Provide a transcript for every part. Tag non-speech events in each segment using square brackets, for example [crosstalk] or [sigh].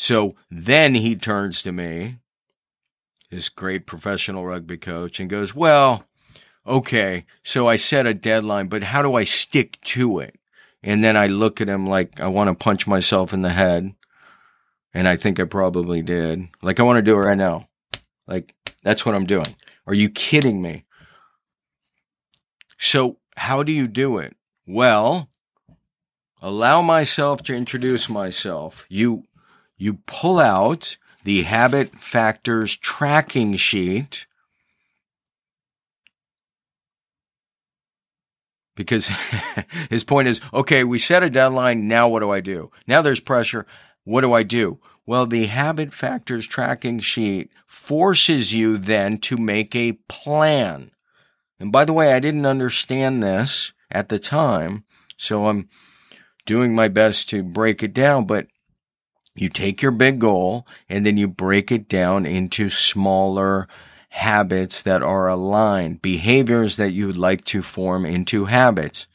So then he turns to me, this great professional rugby coach, and goes, Well, okay, so I set a deadline, but how do I stick to it? And then I look at him like I want to punch myself in the head. And I think I probably did. Like I want to do it right now. Like that's what I'm doing. Are you kidding me? So how do you do it? Well, allow myself to introduce myself. You, you pull out the habit factors tracking sheet because [laughs] his point is, okay, we set a deadline. Now what do I do? Now there's pressure. What do I do? Well, the habit factors tracking sheet forces you then to make a plan. And by the way, I didn't understand this at the time, so I'm doing my best to break it down, but you take your big goal and then you break it down into smaller habits that are aligned, behaviors that you would like to form into habits.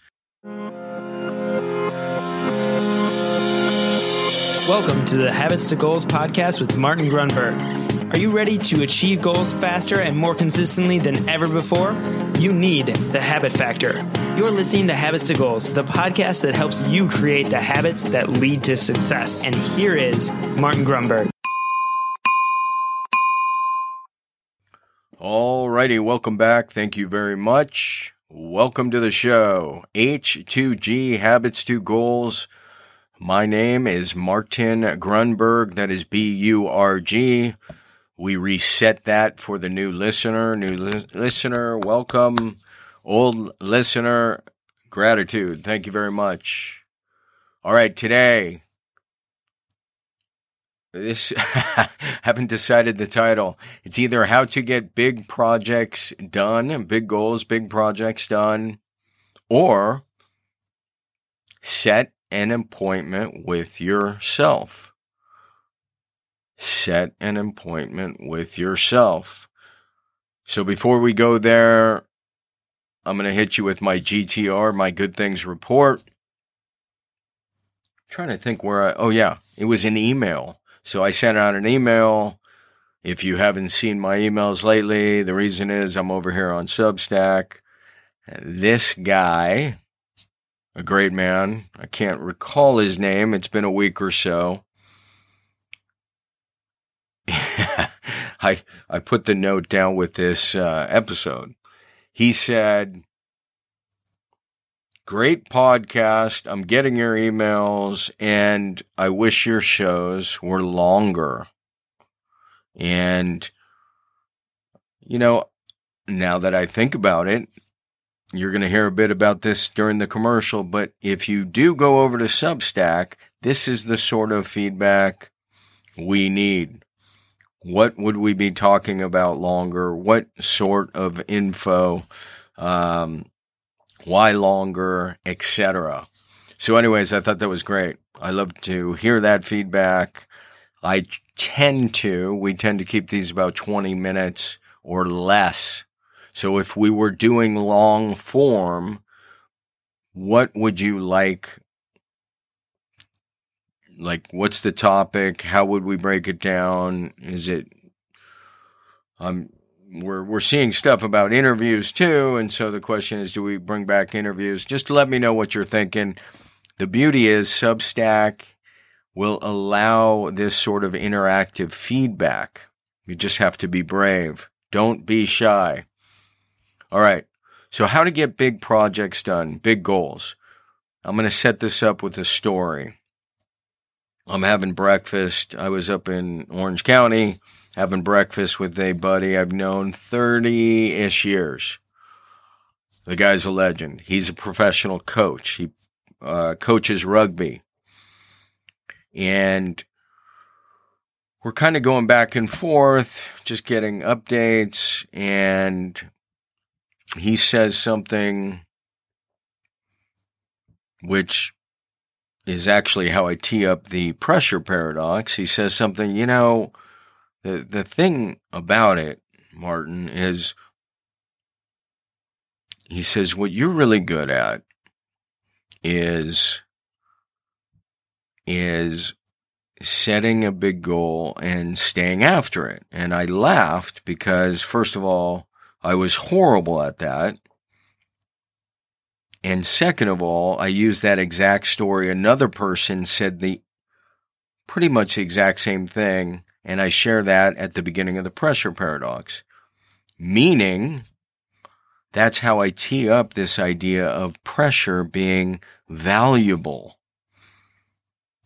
Welcome to the Habits to Goals podcast with Martin Grunburg. Are you ready to achieve goals faster and more consistently than ever before? You need the habit factor. You're listening to Habits to Goals, the podcast that helps you create the habits that lead to success. And here is Martin Grunburg. Alrighty, welcome back. Thank you very much. Welcome to the show. H2G Habits to Goals. My name is Martin Grunburg. That is B U R G. We reset that for the new listener. New li- listener, welcome. Old listener, gratitude. Thank you very much. All right, today this [laughs] haven't decided the title. It's either how to get big projects done, big goals, big projects done, or set an appointment with yourself. Set an appointment with yourself. So before we go there, I'm going to hit you with my GTR, my good things report. I'm trying to think where I, oh yeah, it was an email so I sent out an email. If you haven't seen my emails lately, the reason is I'm over here on Substack. This guy, a great man, I can't recall his name. It's been a week or so. I I put the note down with this uh, episode. He said, Great podcast. I'm getting your emails and I wish your shows were longer. And, you know, now that I think about it, you're going to hear a bit about this during the commercial, but if you do go over to Substack, this is the sort of feedback we need. What would we be talking about longer? What sort of info? Um, why longer, etc. So, anyways, I thought that was great. I love to hear that feedback. I tend to, we tend to keep these about 20 minutes or less. So if we were doing long form, what would you like? Like, what's the topic? How would we break it down? Is it, um, we're we're seeing stuff about interviews too, and so the question is, do we bring back interviews? Just let me know what you're thinking. The beauty is Substack will allow this sort of interactive feedback. You just have to be brave. Don't be shy. All right. So how to get big projects done, big goals. I'm going to set this up with a story. I'm having breakfast. I was up in Orange County having breakfast with a buddy I've known 30 ish years. The guy's a legend. He's a professional coach. He uh, coaches rugby. And we're kind of going back and forth, just getting updates. And he says something which is actually how I tee up the pressure paradox. He says something, you know, the the thing about it, Martin, is he says what you're really good at is is setting a big goal and staying after it. And I laughed because, first of all, I was horrible at that. And second of all, I use that exact story. Another person said the pretty much the exact same thing. And I share that at the beginning of the pressure paradox, meaning that's how I tee up this idea of pressure being valuable.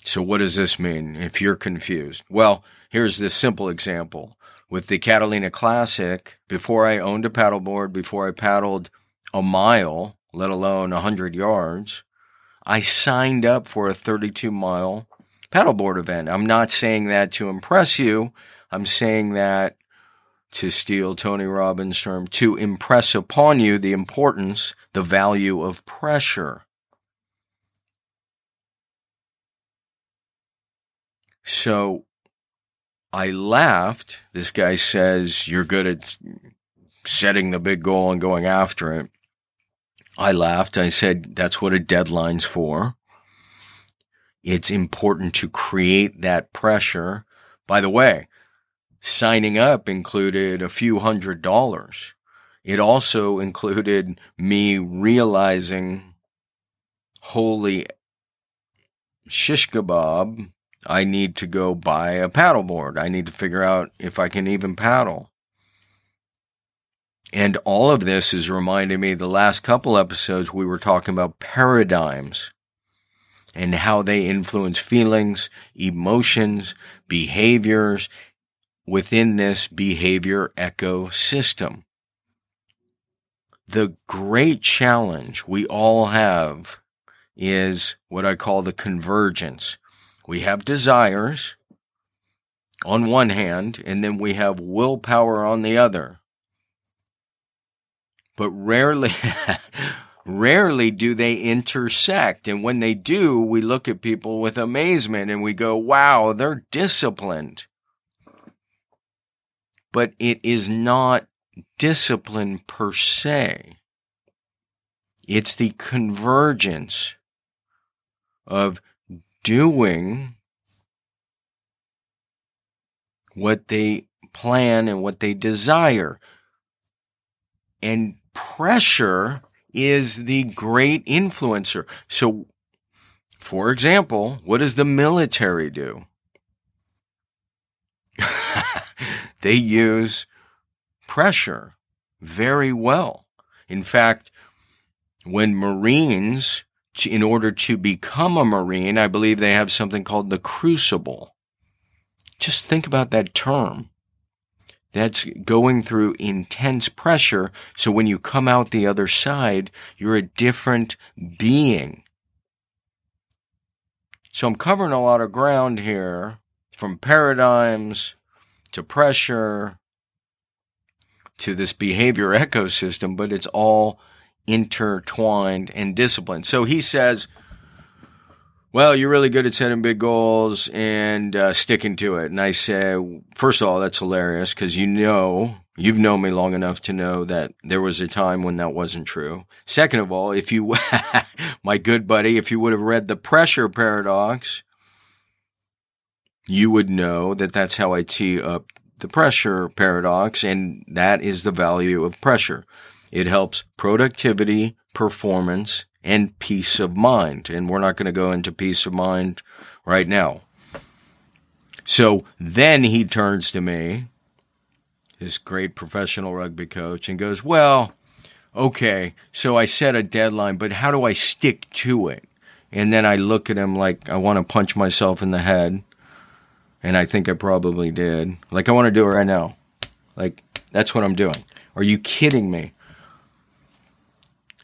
So what does this mean if you're confused? Well, here's this simple example. With the Catalina Classic, before I owned a paddleboard, before I paddled a mile, let alone 100 yards, I signed up for a 32 mile paddleboard event. I'm not saying that to impress you. I'm saying that to steal Tony Robbins' term, to impress upon you the importance, the value of pressure. So I laughed. This guy says, You're good at setting the big goal and going after it. I laughed. I said, That's what a deadline's for. It's important to create that pressure. By the way, signing up included a few hundred dollars. It also included me realizing, holy shish kebab, I need to go buy a paddleboard. I need to figure out if I can even paddle. And all of this is reminding me the last couple episodes we were talking about paradigms and how they influence feelings, emotions, behaviors within this behavior ecosystem. The great challenge we all have is what I call the convergence we have desires on one hand, and then we have willpower on the other. But rarely, [laughs] rarely do they intersect. And when they do, we look at people with amazement and we go, wow, they're disciplined. But it is not discipline per se. It's the convergence of doing what they plan and what they desire. And pressure is the great influencer. So, for example, what does the military do? [laughs] they use pressure very well. In fact, when Marines in order to become a Marine, I believe they have something called the crucible. Just think about that term. That's going through intense pressure. So when you come out the other side, you're a different being. So I'm covering a lot of ground here from paradigms to pressure to this behavior ecosystem, but it's all intertwined and disciplined. So he says, well, you're really good at setting big goals and uh, sticking to it. And I say, first of all, that's hilarious because you know, you've known me long enough to know that there was a time when that wasn't true. Second of all, if you, [laughs] my good buddy, if you would have read the pressure paradox, you would know that that's how I tee up the pressure paradox. And that is the value of pressure. It helps productivity, performance, and peace of mind. And we're not going to go into peace of mind right now. So then he turns to me, this great professional rugby coach, and goes, Well, okay, so I set a deadline, but how do I stick to it? And then I look at him like I want to punch myself in the head. And I think I probably did. Like, I want to do it right now. Like, that's what I'm doing. Are you kidding me?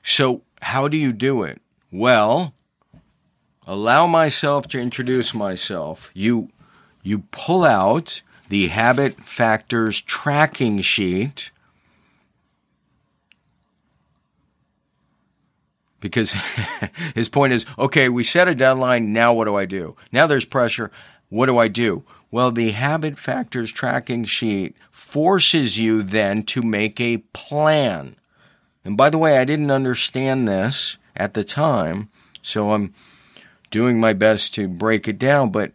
So, how do you do it? Well, allow myself to introduce myself. You you pull out the habit factors tracking sheet because [laughs] his point is okay, we set a deadline, now what do I do? Now there's pressure, what do I do? Well, the habit factors tracking sheet forces you then to make a plan. And by the way, I didn't understand this at the time, so I'm doing my best to break it down. But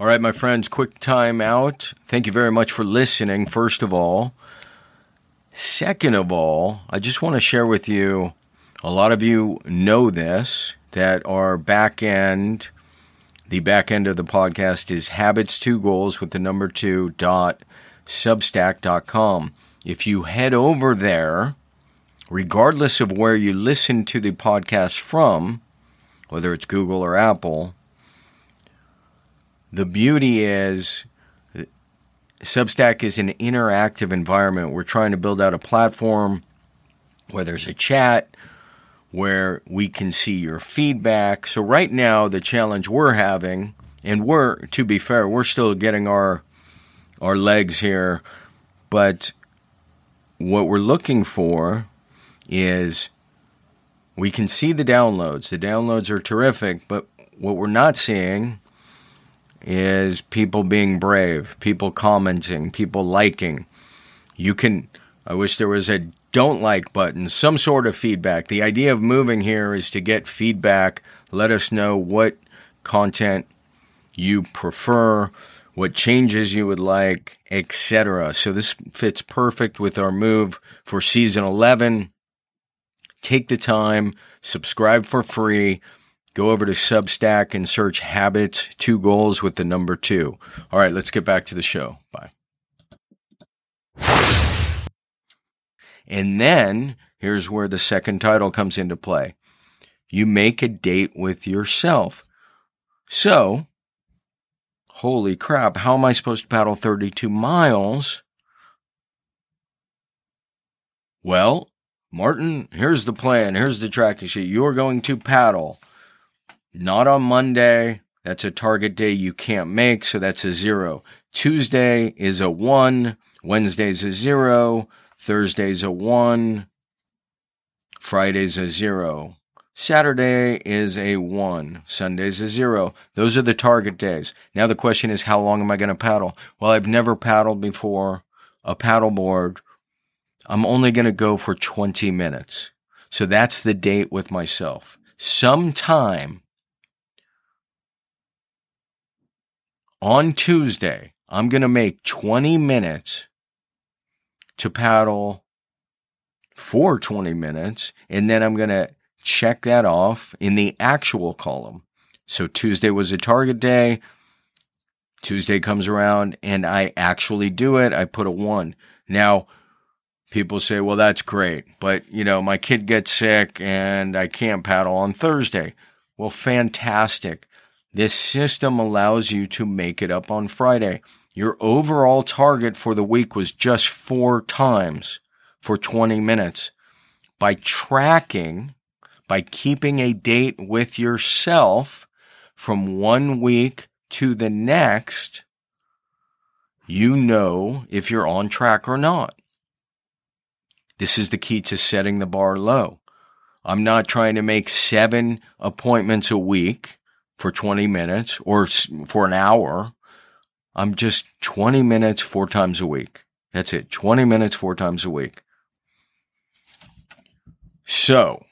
All right, my friends, quick time out. Thank you very much for listening, first of all. Second of all, I just want to share with you a lot of you know this that our back end, the back end of the podcast is habits two goals with the number two dot substack.com. If you head over there, regardless of where you listen to the podcast from, whether it's Google or Apple, the beauty is Substack is an interactive environment. We're trying to build out a platform where there's a chat, where we can see your feedback. So right now, the challenge we're having, and we're, to be fair, we're still getting our, our legs here, but what we're looking for is we can see the downloads. The downloads are terrific, but what we're not seeing is people being brave, people commenting, people liking. You can, I wish there was a don't like button, some sort of feedback. The idea of moving here is to get feedback. Let us know what content you prefer, what changes you would like, etc. So this fits perfect with our move for season 11. Take the time, subscribe for free go over to Substack and search habits, two goals with the number two. All right, let's get back to the show. Bye. And then here's where the second title comes into play. You make a date with yourself. So, holy crap, how am I supposed to paddle 32 miles? Well, Martin, here's the plan. Here's the tracking sheet. You're going to paddle not on Monday. That's a target day you can't make, so that's a zero. Tuesday is a one. Wednesday's a zero. Thursday's a one. Friday's a zero. Saturday is a one. Sunday's a zero. Those are the target days. Now the question is, how long am I going to paddle? Well, I've never paddled before a paddleboard. I'm only going to go for 20 minutes. So that's the date with myself. Sometime on Tuesday, I'm going to make 20 minutes to paddle for 20 minutes, and then I'm going to check that off in the actual column. So Tuesday was a target day. Tuesday comes around and I actually do it. I put a one. Now, people say, well, that's great, but you know, my kid gets sick and I can't paddle on Thursday. Well, fantastic. This system allows you to make it up on Friday. Your overall target for the week was just four times for 20 minutes. By tracking, by keeping a date with yourself from one week to the next, you know if you're on track or not. This is the key to setting the bar low. I'm not trying to make seven appointments a week for 20 minutes or for an hour. I'm just 20 minutes four times a week. That's it. 20 minutes four times a week. So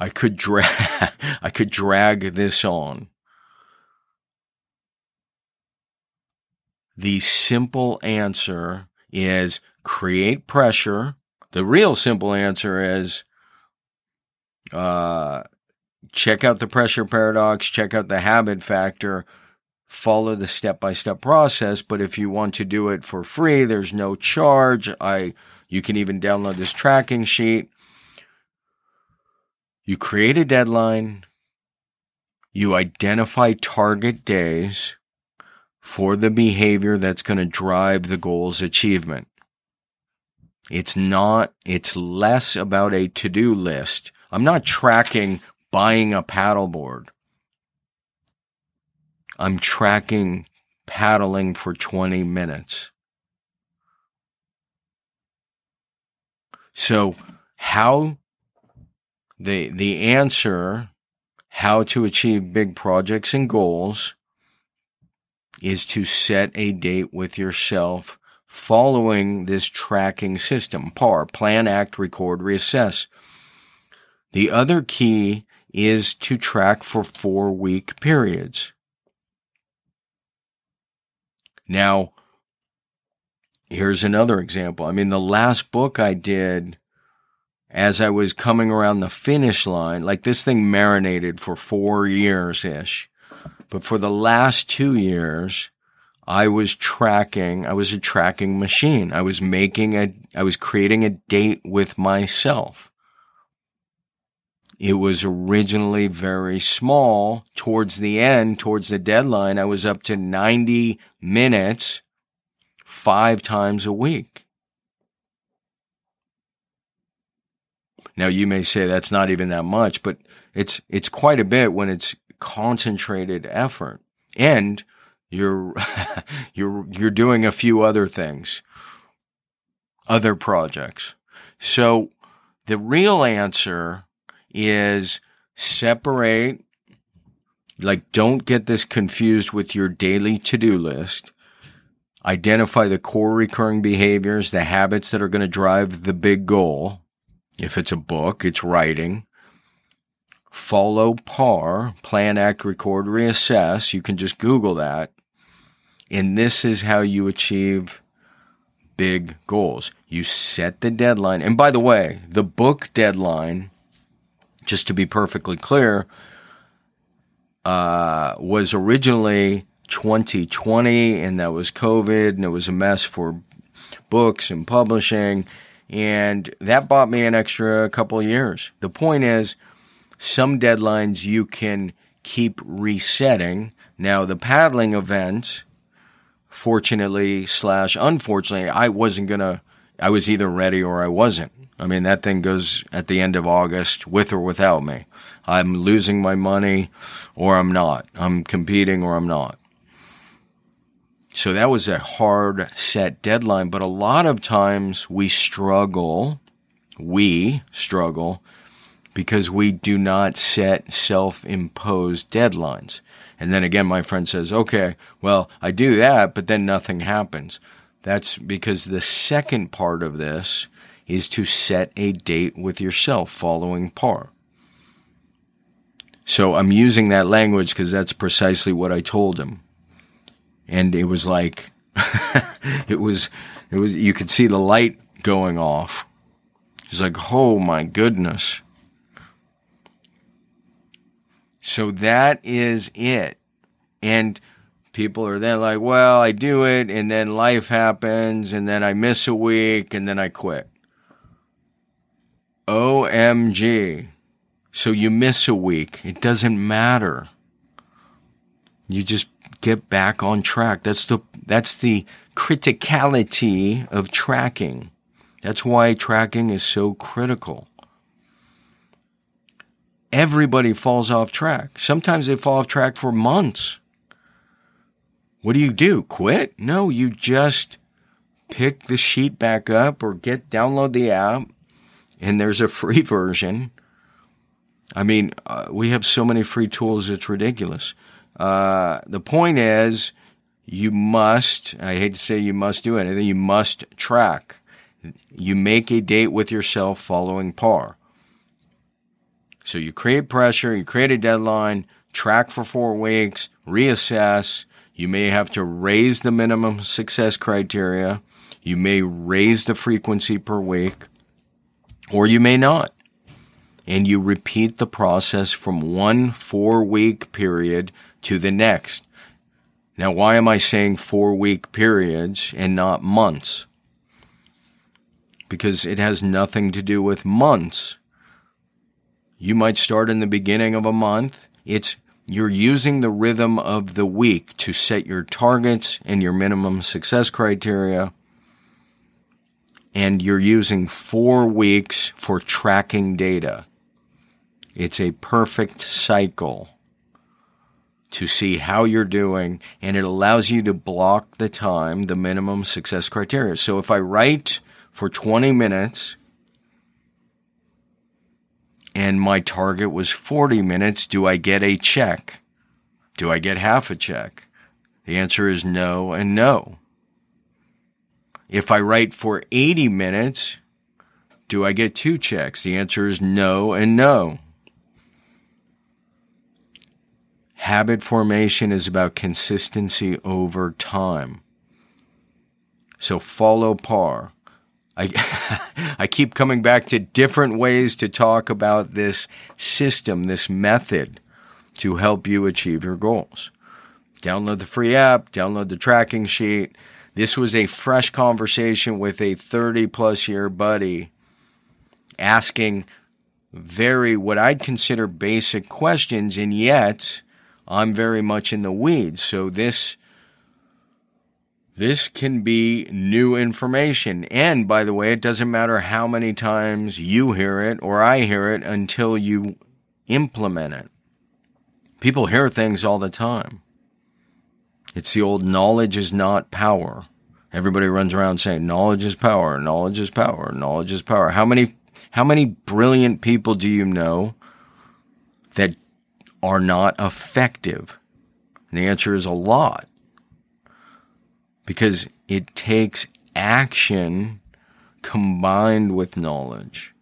I could drag, [laughs] I could drag this on. The simple answer is create pressure. The real simple answer is, uh, check out the pressure paradox, check out the habit factor, follow the step by step process. But if you want to do it for free, there's no charge. I, you can even download this tracking sheet. You create a deadline. You identify target days for the behavior that's going to drive the goal's achievement. It's not, it's less about a to do list. I'm not tracking buying a paddleboard. I'm tracking paddling for 20 minutes. So how the the answer how to achieve big projects and goals is to set a date with yourself following this tracking system PAR plan act record reassess the other key is to track for four week periods. Now, here's another example. I mean, the last book I did as I was coming around the finish line, like this thing marinated for four years ish. But for the last two years, I was tracking, I was a tracking machine. I was making a, I was creating a date with myself. It was originally very small. Towards the end, towards the deadline, I was up to 90 minutes five times a week. Now you may say that's not even that much, but it's, it's quite a bit when it's concentrated effort and you're, [laughs] you're, you're doing a few other things, other projects. So the real answer is separate, like don't get this confused with your daily to-do list. Identify the core recurring behaviors, the habits that are going to drive the big goal. If it's a book, it's writing. Follow PAR, plan, act, record, reassess. You can just Google that. And this is how you achieve big goals. You set the deadline. And by the way, the book deadline, just to be perfectly clear, uh, was originally 2020 and that was COVID and it was a mess for books and publishing. And that bought me an extra couple years. The point is, some deadlines you can keep resetting. Now, the paddling event, fortunately slash unfortunately, I wasn't gonna, I was either ready or I wasn't. I mean, that thing goes at the end of August with or without me. I'm losing my money or I'm not. I'm competing or I'm not. So that was a hard set deadline, but a lot of times we struggle, we struggle because we do not set self imposed deadlines. And then again, my friend says, okay, well, I do that, but then nothing happens. That's because the second part of this is to set a date with yourself following par. So I'm using that language because that's precisely what I told him. And it was like, [laughs] it was, it was, you could see the light going off. He's like, oh my goodness. So that is it. And people are then like, well, I do it and then life happens and then I miss a week and then I quit. OMG. So you miss a week. It doesn't matter. You just get back on track. That's the, that's the criticality of tracking. That's why tracking is so critical everybody falls off track. Sometimes they fall off track for months. What do you do? Quit? No, you just pick the sheet back up or get download the app and there's a free version. I mean, uh, we have so many free tools, it's ridiculous. Uh, the point is, you must, I hate to say you must do anything, you must track. You make a date with yourself following par. So you create pressure, you create a deadline, track for four weeks, reassess. You may have to raise the minimum success criteria. You may raise the frequency per week, or you may not. And you repeat the process from one four week period to the next. Now, why am I saying four week periods and not months? Because it has nothing to do with months. You might start in the beginning of a month. It's you're using the rhythm of the week to set your targets and your minimum success criteria. And you're using four weeks for tracking data. It's a perfect cycle to see how you're doing and it allows you to block the time, the minimum success criteria. So if I write for 20 minutes and my target was 40 minutes, do I get a check? Do I get half a check? The answer is no and no. If I write for 80 minutes, do I get two checks? The answer is no and no. Habit formation is about consistency over time. So follow PAR. I, [laughs] I keep coming back to different ways to talk about this system, this method to help you achieve your goals. Download the free app, download the tracking sheet. This was a fresh conversation with a 30 plus year buddy asking very what I'd consider basic questions, and yet I'm very much in the weeds. So this this can be new information. And by the way, it doesn't matter how many times you hear it or I hear it until you implement it. People hear things all the time. It's the old knowledge is not power. Everybody runs around saying knowledge is power, knowledge is power, knowledge is power. How many how many brilliant people do you know that are not effective? And the answer is a lot. Because it takes action combined with knowledge.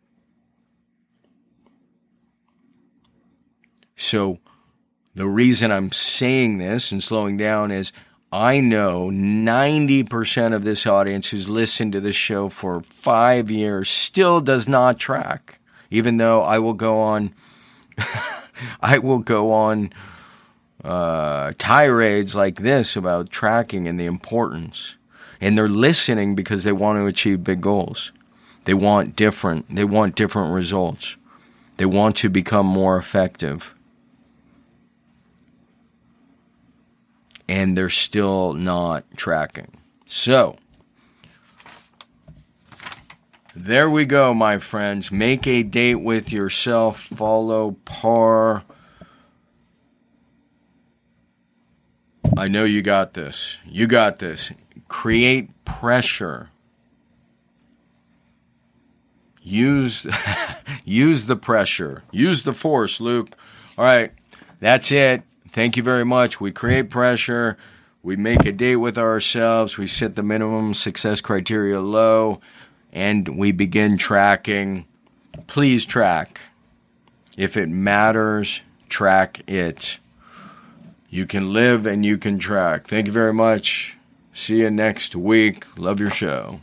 So the reason I'm saying this and slowing down is I know 90% of this audience who's listened to this show for five years still does not track, even though I will go on, [laughs] I will go on uh, tirades like this about tracking and the importance. And they're listening because they want to achieve big goals. They want different, they want different results. They want to become more effective. and they're still not tracking. So, there we go, my friends. Make a date with yourself. Follow PAR. I know you got this. You got this. Create pressure. Use [laughs] use the pressure. Use the force, Luke. All right. That's it. Thank you very much. We create pressure. We make a date with ourselves. We set the minimum success criteria low and we begin tracking. Please track. If it matters, track it. You can live and you can track. Thank you very much. See you next week. Love your show.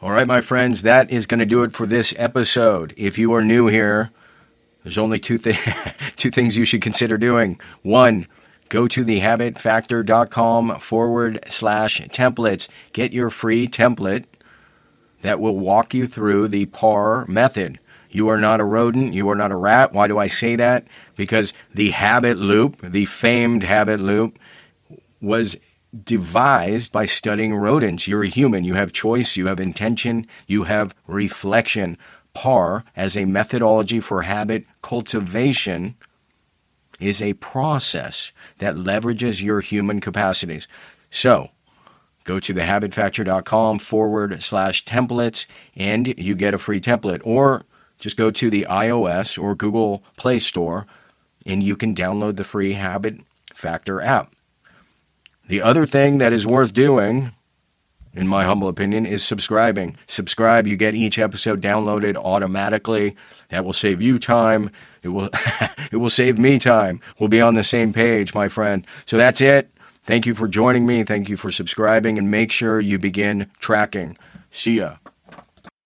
All right, my friends, that is going to do it for this episode. If you are new here, there's only two, th- [laughs] two things you should consider doing. One, go to thehabitfactor.com forward slash templates. Get your free template that will walk you through the PAR method. You are not a rodent. You are not a rat. Why do I say that? Because the habit loop, the famed habit loop, was devised by studying rodents. You're a human. You have choice. You have intention. You have reflection. PAR as a methodology for habit cultivation is a process that leverages your human capacities. So, go to thehabitfactor.com forward slash templates and you get a free template. Or just go to the iOS or Google Play Store and you can download the free Habit Factor app. The other thing that is worth doing in my humble opinion, is subscribing. Subscribe, you get each episode downloaded automatically. That will save you time. It will [laughs] it will save me time. We'll be on the same page, my friend. So that's it. Thank you for joining me. Thank you for subscribing and make sure you begin tracking. See ya.